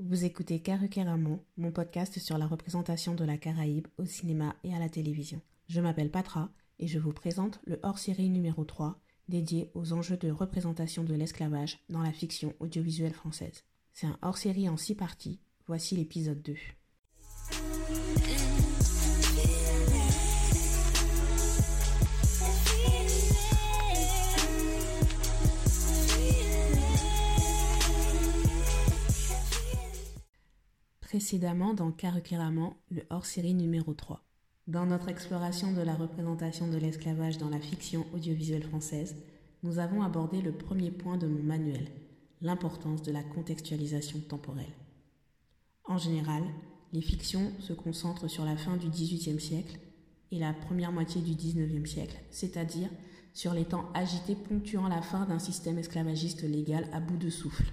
Vous écoutez Karukeramon, mon podcast sur la représentation de la Caraïbe au cinéma et à la télévision. Je m'appelle Patra et je vous présente le hors-série numéro 3 dédié aux enjeux de représentation de l'esclavage dans la fiction audiovisuelle française. C'est un hors-série en six parties. Voici l'épisode 2. Précédemment dans Karukéraman, le hors-série numéro 3. Dans notre exploration de la représentation de l'esclavage dans la fiction audiovisuelle française, nous avons abordé le premier point de mon manuel, l'importance de la contextualisation temporelle. En général, les fictions se concentrent sur la fin du XVIIIe siècle et la première moitié du XIXe siècle, c'est-à-dire sur les temps agités ponctuant la fin d'un système esclavagiste légal à bout de souffle.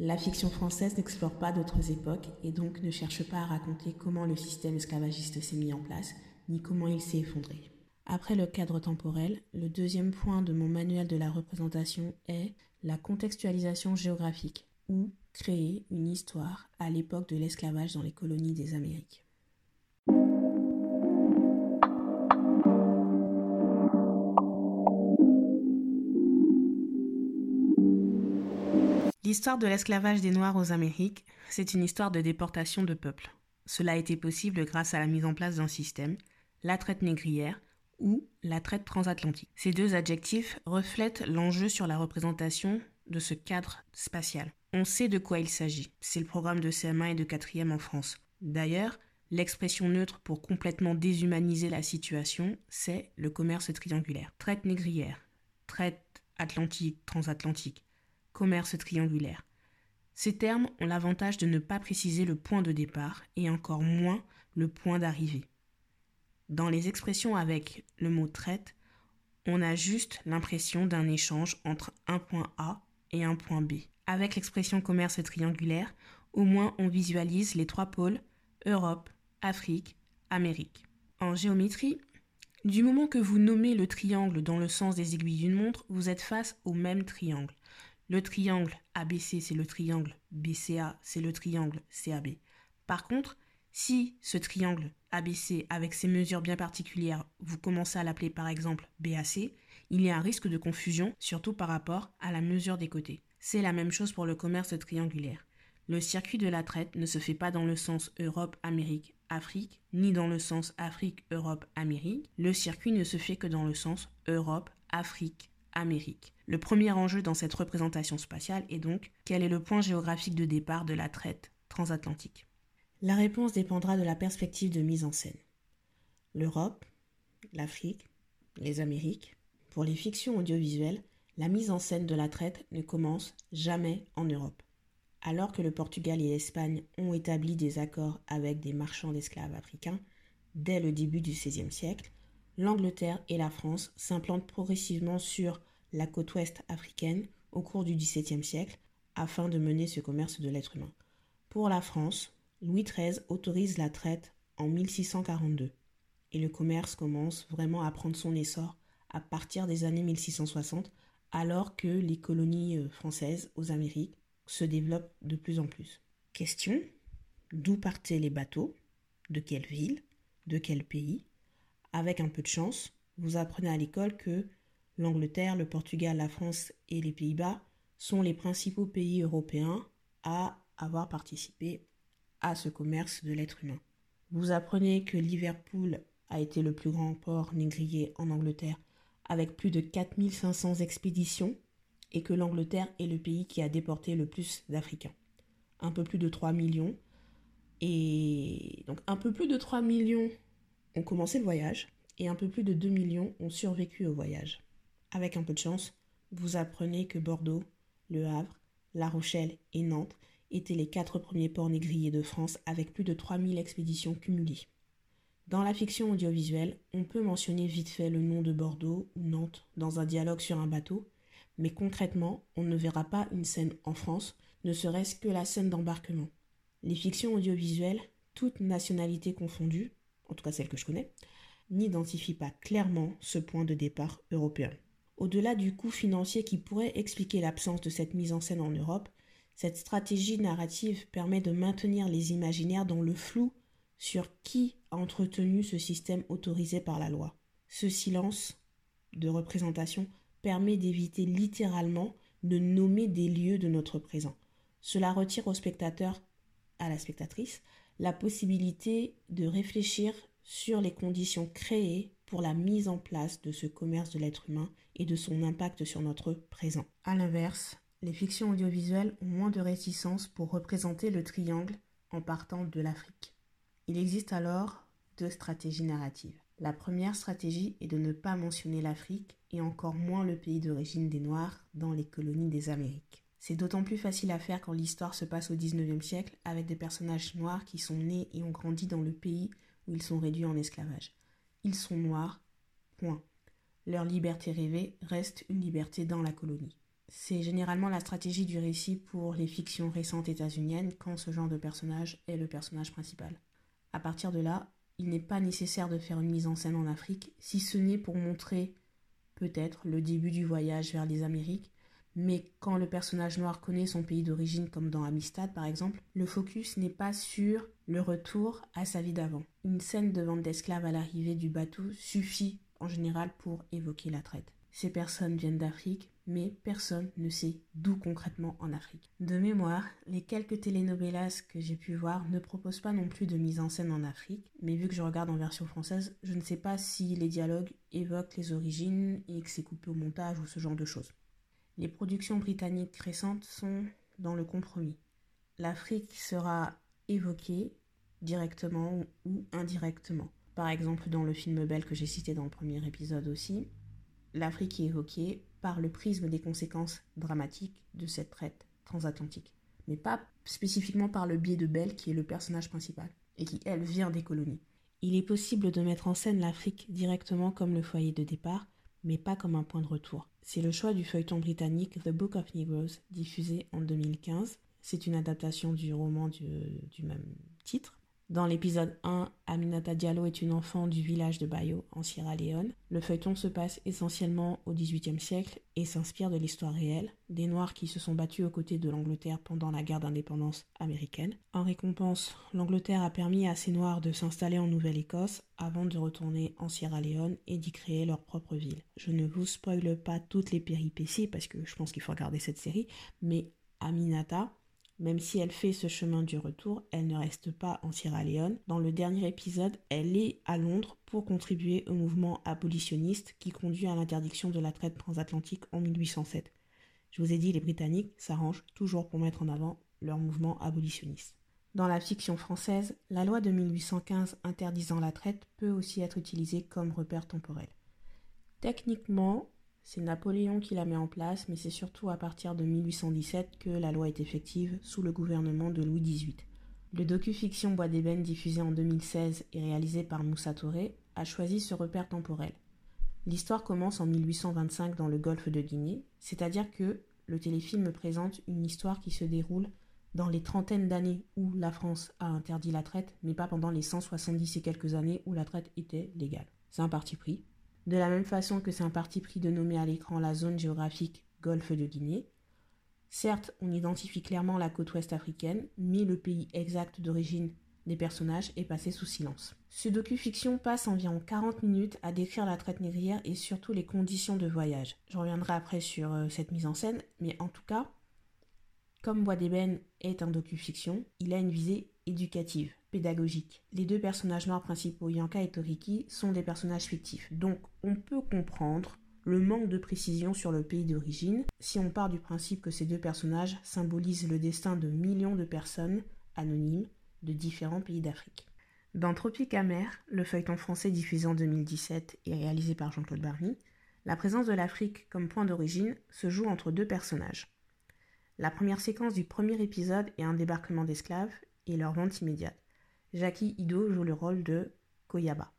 La fiction française n'explore pas d'autres époques et donc ne cherche pas à raconter comment le système esclavagiste s'est mis en place, ni comment il s'est effondré. Après le cadre temporel, le deuxième point de mon manuel de la représentation est la contextualisation géographique, ou créer une histoire à l'époque de l'esclavage dans les colonies des Amériques. L'histoire de l'esclavage des Noirs aux Amériques, c'est une histoire de déportation de peuples. Cela a été possible grâce à la mise en place d'un système, la traite négrière ou la traite transatlantique. Ces deux adjectifs reflètent l'enjeu sur la représentation de ce cadre spatial. On sait de quoi il s'agit. C'est le programme de CM1 et de 4e en France. D'ailleurs, l'expression neutre pour complètement déshumaniser la situation, c'est le commerce triangulaire. Traite négrière, traite atlantique, transatlantique commerce triangulaire. Ces termes ont l'avantage de ne pas préciser le point de départ et encore moins le point d'arrivée. Dans les expressions avec le mot traite, on a juste l'impression d'un échange entre un point A et un point B. Avec l'expression commerce triangulaire, au moins on visualise les trois pôles Europe, Afrique, Amérique. En géométrie, du moment que vous nommez le triangle dans le sens des aiguilles d'une montre, vous êtes face au même triangle. Le triangle ABC, c'est le triangle BCA, c'est le triangle CAB. Par contre, si ce triangle ABC, avec ses mesures bien particulières, vous commencez à l'appeler par exemple BAC, il y a un risque de confusion, surtout par rapport à la mesure des côtés. C'est la même chose pour le commerce triangulaire. Le circuit de la traite ne se fait pas dans le sens Europe, Amérique, Afrique, ni dans le sens Afrique, Europe, Amérique. Le circuit ne se fait que dans le sens Europe, Afrique, Amérique. Le premier enjeu dans cette représentation spatiale est donc quel est le point géographique de départ de la traite transatlantique? La réponse dépendra de la perspective de mise en scène. L'Europe, l'Afrique, les Amériques. Pour les fictions audiovisuelles, la mise en scène de la traite ne commence jamais en Europe. Alors que le Portugal et l'Espagne ont établi des accords avec des marchands d'esclaves africains dès le début du XVIe siècle, l'Angleterre et la France s'implantent progressivement sur la côte ouest africaine au cours du XVIIe siècle afin de mener ce commerce de l'être humain. Pour la France, Louis XIII autorise la traite en 1642 et le commerce commence vraiment à prendre son essor à partir des années 1660 alors que les colonies euh, françaises aux Amériques se développent de plus en plus. Question D'où partaient les bateaux? De quelle ville? De quel pays? Avec un peu de chance, vous apprenez à l'école que l'Angleterre, le Portugal, la France et les Pays-Bas sont les principaux pays européens à avoir participé à ce commerce de l'être humain. Vous apprenez que Liverpool a été le plus grand port négrier en Angleterre avec plus de 4500 expéditions et que l'Angleterre est le pays qui a déporté le plus d'Africains. Un peu plus de 3 millions. Et donc un peu plus de 3 millions ont commencé le voyage et un peu plus de 2 millions ont survécu au voyage. Avec un peu de chance, vous apprenez que Bordeaux, Le Havre, La Rochelle et Nantes étaient les quatre premiers ports négriers de France avec plus de 3000 expéditions cumulées. Dans la fiction audiovisuelle, on peut mentionner vite fait le nom de Bordeaux ou Nantes dans un dialogue sur un bateau, mais concrètement, on ne verra pas une scène en France, ne serait-ce que la scène d'embarquement. Les fictions audiovisuelles, toutes nationalités confondues, en tout cas celles que je connais, n'identifient pas clairement ce point de départ européen. Au-delà du coût financier qui pourrait expliquer l'absence de cette mise en scène en Europe, Cette stratégie narrative permet de maintenir les imaginaires dans le flou sur qui a entretenu ce système autorisé par la loi. Ce silence de représentation permet d'éviter littéralement de nommer des lieux de notre présent. Cela retire au spectateur, à la spectatrice, la possibilité de réfléchir sur les conditions créées pour la mise en place de ce commerce de l'être humain et de son impact sur notre présent. A l'inverse, les fictions audiovisuelles ont moins de réticence pour représenter le triangle en partant de l'Afrique. Il existe alors deux stratégies narratives. La première stratégie est de ne pas mentionner l'Afrique et encore moins le pays d'origine des Noirs dans les colonies des Amériques. C'est d'autant plus facile à faire quand l'histoire se passe au XIXe siècle avec des personnages noirs qui sont nés et ont grandi dans le pays où ils sont réduits en esclavage. Ils sont noirs, point. Leur liberté rêvée reste une liberté dans la colonie. C'est généralement la stratégie du récit pour les fictions récentes états-uniennes quand ce genre de personnage est le personnage principal. À partir de là, il n'est pas nécessaire de faire une mise en scène en Afrique, si ce n'est pour montrer peut-être le début du voyage vers les Amériques, mais quand le personnage noir connaît son pays d'origine, comme dans Amistad par exemple, le focus n'est pas sur le retour à sa vie d'avant. Une scène de vente d'esclaves à l'arrivée du bateau suffit en général pour évoquer la traite. Ces personnes viennent d'Afrique, mais personne ne sait d'où concrètement en Afrique. De mémoire, les quelques telenovelas que j'ai pu voir ne proposent pas non plus de mise en scène en Afrique, mais vu que je regarde en version française, je ne sais pas si les dialogues évoquent les origines et que c'est coupé au montage ou ce genre de choses. Les productions britanniques récentes sont dans le compromis. L'Afrique sera évoquée directement ou indirectement. Par exemple, dans le film Belle que j'ai cité dans le premier épisode aussi, l'Afrique est évoquée par le prisme des conséquences dramatiques de cette traite transatlantique, mais pas spécifiquement par le biais de Belle qui est le personnage principal et qui, elle, vient des colonies. Il est possible de mettre en scène l'Afrique directement comme le foyer de départ, mais pas comme un point de retour. C'est le choix du feuilleton britannique The Book of Negroes, diffusé en 2015. C'est une adaptation du roman du, du même titre. Dans l'épisode 1, Aminata Diallo est une enfant du village de Bayo, en Sierra Leone. Le feuilleton se passe essentiellement au XVIIIe siècle et s'inspire de l'histoire réelle, des Noirs qui se sont battus aux côtés de l'Angleterre pendant la guerre d'indépendance américaine. En récompense, l'Angleterre a permis à ces Noirs de s'installer en Nouvelle-Écosse avant de retourner en Sierra Leone et d'y créer leur propre ville. Je ne vous spoile pas toutes les péripéties parce que je pense qu'il faut regarder cette série, mais Aminata, même si elle fait ce chemin du retour, elle ne reste pas en Sierra Leone. Dans le dernier épisode, elle est à Londres pour contribuer au mouvement abolitionniste qui conduit à l'interdiction de la traite transatlantique en 1807. Je vous ai dit, les Britanniques s'arrangent toujours pour mettre en avant leur mouvement abolitionniste. Dans la fiction française, la loi de 1815 interdisant la traite peut aussi être utilisée comme repère temporel. Techniquement, c'est Napoléon qui la met en place, mais c'est surtout à partir de 1817 que la loi est effective sous le gouvernement de Louis XVIII. Le docu-fiction Bois d'ébène diffusé en 2016 et réalisé par Moussa Touré a choisi ce repère temporel. L'histoire commence en 1825 dans le golfe de Guinée, c'est-à-dire que le téléfilm présente une histoire qui se déroule dans les trentaines d'années où la France a interdit la traite, mais pas pendant les 170 et quelques années où la traite était légale. C'est un parti pris, de la même façon que c'est un parti pris de nommer à l'écran la zone géographique Golfe de Guinée. Certes, on identifie clairement la côte ouest africaine, mais le pays exact d'origine des personnages est passé sous silence. Ce docu-fiction passe environ 40 minutes à décrire la traite négrière et surtout les conditions de voyage. Je reviendrai après sur euh, cette mise en scène, mais en tout cas, comme Bois d'ébène est un docu-fiction, il a une visée éducative pédagogique. Les deux personnages noirs principaux, Yanka et Toriki, sont des personnages fictifs. Donc on peut comprendre le manque de précision sur le pays d'origine si on part du principe que ces deux personnages symbolisent le destin de millions de personnes anonymes de différents pays d'Afrique. Dans Tropique amer, le feuilleton français diffusé en 2017 et réalisé par Jean-Claude Barny, la présence de l'Afrique comme point d'origine se joue entre deux personnages. La première séquence du premier épisode est un débarquement d'esclaves et leur vente immédiate. Jackie Ido joue le rôle de Koyaba.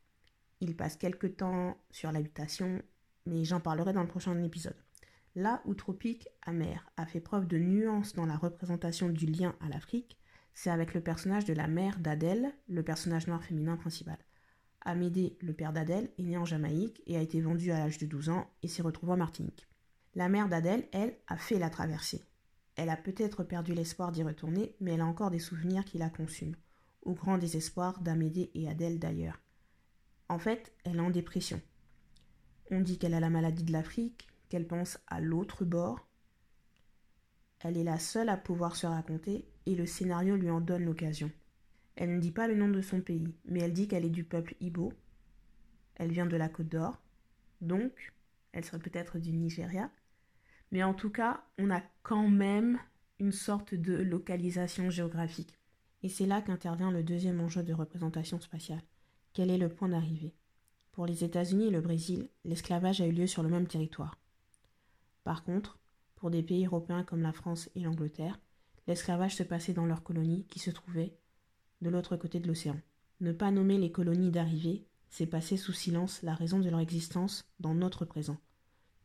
Il passe quelques temps sur l'habitation, mais j'en parlerai dans le prochain épisode. Là où Tropique Amer a fait preuve de nuance dans la représentation du lien à l'Afrique, c'est avec le personnage de la mère d'Adèle, le personnage noir féminin principal. Amédée, le père d'Adèle, est né en Jamaïque et a été vendu à l'âge de 12 ans et s'est retrouvé en Martinique. La mère d'Adèle, elle, a fait la traversée. Elle a peut-être perdu l'espoir d'y retourner, mais elle a encore des souvenirs qui la consument, au grand désespoir d'Amédée et Adèle d'ailleurs. En fait, elle est en dépression. On dit qu'elle a la maladie de l'Afrique, qu'elle pense à l'autre bord. Elle est la seule à pouvoir se raconter et le scénario lui en donne l'occasion. Elle ne dit pas le nom de son pays, mais elle dit qu'elle est du peuple Ibo. Elle vient de la Côte d'Or, donc elle serait peut-être du Nigeria. Mais en tout cas, on a quand même une sorte de localisation géographique. Et c'est là qu'intervient le deuxième enjeu de représentation spatiale. Quel est le point d'arrivée? Pour les États-Unis et le Brésil, l'esclavage a eu lieu sur le même territoire. Par contre, pour des pays européens comme la France et l'Angleterre, l'esclavage se passait dans leurs colonies qui se trouvaient de l'autre côté de l'océan. Ne pas nommer les colonies d'arrivée, c'est passer sous silence la raison de leur existence dans notre présent.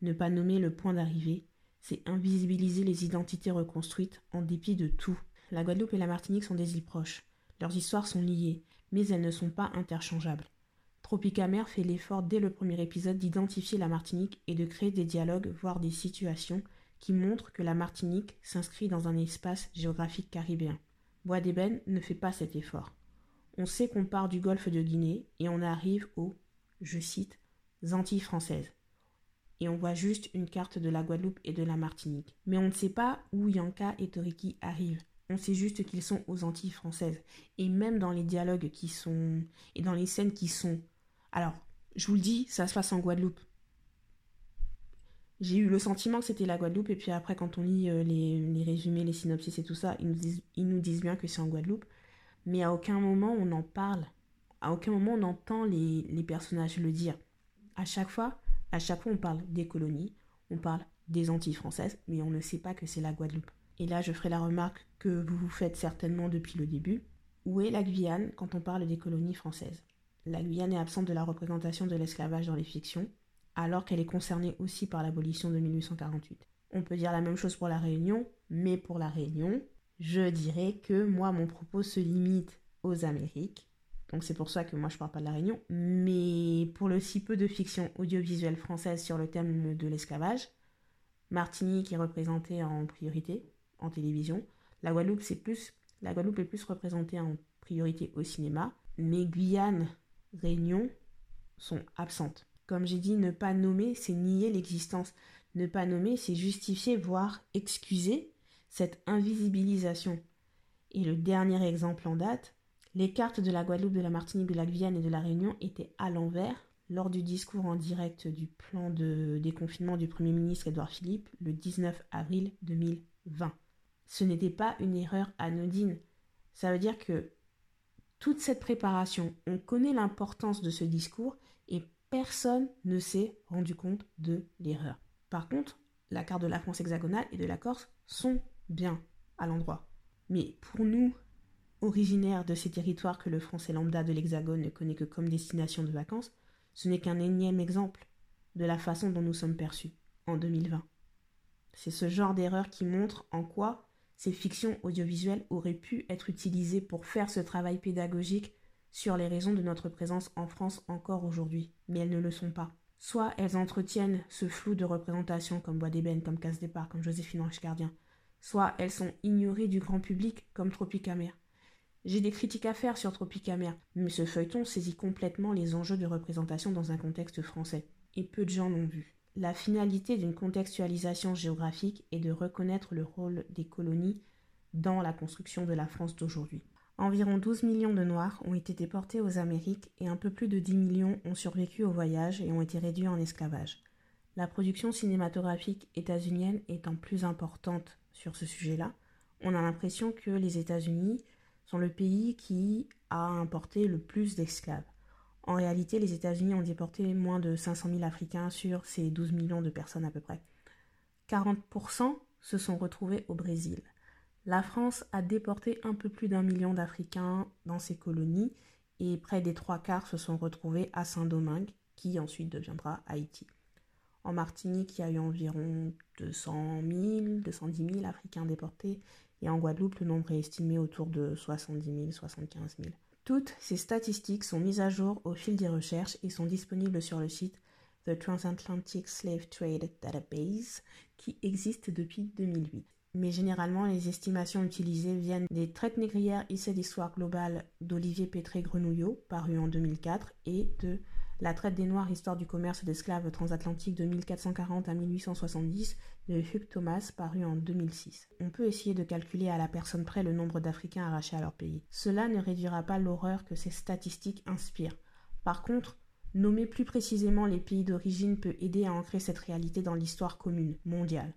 Ne pas nommer le point d'arrivée, c'est invisibiliser les identités reconstruites en dépit de tout. La Guadeloupe et la Martinique sont des îles proches. Leurs histoires sont liées, mais elles ne sont pas interchangeables. Tropicamer fait l'effort dès le premier épisode d'identifier la Martinique et de créer des dialogues, voire des situations, qui montrent que la Martinique s'inscrit dans un espace géographique caribéen. Bois d'ébène ne fait pas cet effort. On sait qu'on part du golfe de Guinée et on arrive aux, je cite, Antilles françaises. Et on voit juste une carte de la Guadeloupe et de la Martinique. Mais on ne sait pas où Yanka et Toriki arrivent. On sait juste qu'ils sont aux Antilles françaises. Et même dans les dialogues qui sont. et dans les scènes qui sont. Alors, je vous le dis, ça se passe en Guadeloupe. J'ai eu le sentiment que c'était la Guadeloupe, et puis après, quand on lit euh, les, résumés, les synopsis et tout ça, ils nous disent, ils nous disent bien que c'est en Guadeloupe. Mais à aucun moment on en parle. À aucun moment on entend les, les personnages le dire. À chaque fois, à chaque on parle des colonies, on parle des Antilles françaises, mais on ne sait pas que c'est la Guadeloupe. Et là, je ferai la remarque que vous vous faites certainement depuis le début. Où est la Guyane quand on parle des colonies françaises? La Guyane est absente de la représentation de l'esclavage dans les fictions, alors qu'elle est concernée aussi par l'abolition de 1848. On peut dire la même chose pour la Réunion, mais pour la Réunion, je dirais que moi, mon propos se limite aux Amériques. Donc c'est pour ça que moi je parle pas de la Réunion. Mais pour le si peu de fiction audiovisuelle française sur le thème de l'esclavage, Martinique est représentée en priorité en télévision. La Guadeloupe, c'est plus, la Guadeloupe est plus représentée en priorité au cinéma. Mais Guyane, Réunion sont absentes. Comme j'ai dit, ne pas nommer, c'est nier l'existence. Ne pas nommer, c'est justifier, voire excuser cette invisibilisation. Et le dernier exemple en date, les cartes de la Guadeloupe, de la Martinique, de la Guyane et de la Réunion étaient à l'envers lors du discours en direct du plan de déconfinement du Premier ministre Édouard Philippe le 19 avril 2020. Ce n'était pas une erreur anodine. Ça veut dire que toute cette préparation, on connaît l'importance de ce discours et personne ne s'est rendu compte de l'erreur. Par contre, la carte de la France hexagonale et de la Corse sont bien à l'endroit. Mais pour nous, originaires de ces territoires que le français lambda de l'Hexagone ne connaît que comme destination de vacances, ce n'est qu'un énième exemple de la façon dont nous sommes perçus en 2020. C'est ce genre d'erreur qui montre en quoi ces fictions audiovisuelles auraient pu être utilisées pour faire ce travail pédagogique sur les raisons de notre présence en France encore aujourd'hui, mais elles ne le sont pas. Soit elles entretiennent ce flou de représentation comme Bois d'Ébène, comme Casse Départ, comme Joséphine Ange Gardien, soit elles sont ignorées du grand public comme Tropicamer. J'ai des critiques à faire sur Tropicamer, mais ce feuilleton saisit complètement les enjeux de représentation dans un contexte français, et peu de gens l'ont vu. La finalité d'une contextualisation géographique est de reconnaître le rôle des colonies dans la construction de la France d'aujourd'hui. Environ 12 millions de Noirs ont été déportés aux Amériques et un peu plus de 10 millions ont survécu au voyage et ont été réduits en esclavage. La production cinématographique états-unienne étant plus importante sur ce sujet-là, on a l'impression que les États-Unis sont le pays qui a importé le plus d'esclaves. En réalité, les États-Unis ont déporté moins de 500 000 Africains sur ces 12 millions de personnes à peu près. 40% se sont retrouvés au Brésil. La France a déporté un peu plus d'un million d'Africains dans ses colonies et près des trois quarts se sont retrouvés à Saint-Domingue, qui ensuite deviendra Haïti. En Martinique, il y a eu environ 200 000, 210 000 Africains déportés. Et en Guadeloupe, le nombre est estimé autour de 70 000, 75 000. Toutes ces statistiques sont mises à jour au fil des recherches et sont disponibles sur le site The Transatlantic Slave Trade Database qui existe depuis 2008. mais généralement les estimations utilisées viennent des traites négrières issues d'histoire globale d'Olivier Pétré-Grenouillot, paru en 2004, et de La traite des Noirs, histoire du commerce d'esclaves transatlantiques de 1440 à 1870 de Hugh Thomas, paru en 2006. On peut essayer de calculer à la personne près le nombre d'Africains arrachés à leur pays. Cela ne réduira pas l'horreur que ces statistiques inspirent. Par contre, nommer plus précisément les pays d'origine peut aider à ancrer cette réalité dans l'histoire commune, mondiale.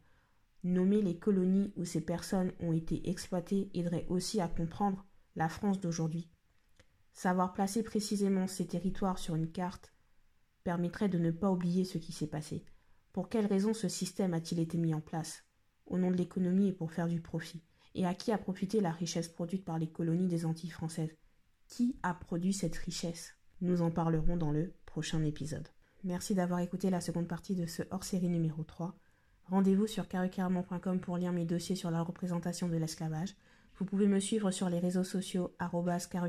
Nommer les colonies où ces personnes ont été exploitées aiderait aussi à comprendre la France d'aujourd'hui. Savoir placer précisément ces territoires sur une carte permettrait de ne pas oublier ce qui s'est passé. Pour quelles raisons ce système a-t-il été mis en place? Au nom de l'économie et pour faire du profit. Et à qui a profité la richesse produite par les colonies des Antilles françaises? Qui a produit cette richesse? Nous en parlerons dans le prochain épisode. Merci d'avoir écouté la seconde partie de ce hors-série numéro 3. Rendez-vous sur carrécarrément.com pour lire mes dossiers sur la représentation de l'esclavage. Vous pouvez me suivre sur les réseaux sociaux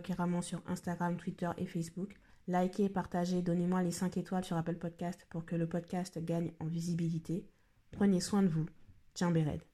carrément sur Instagram, Twitter et Facebook. Likez, partagez, donnez-moi les 5 étoiles sur Apple Podcast pour que le podcast gagne en visibilité. Prenez soin de vous. Tiens Béred.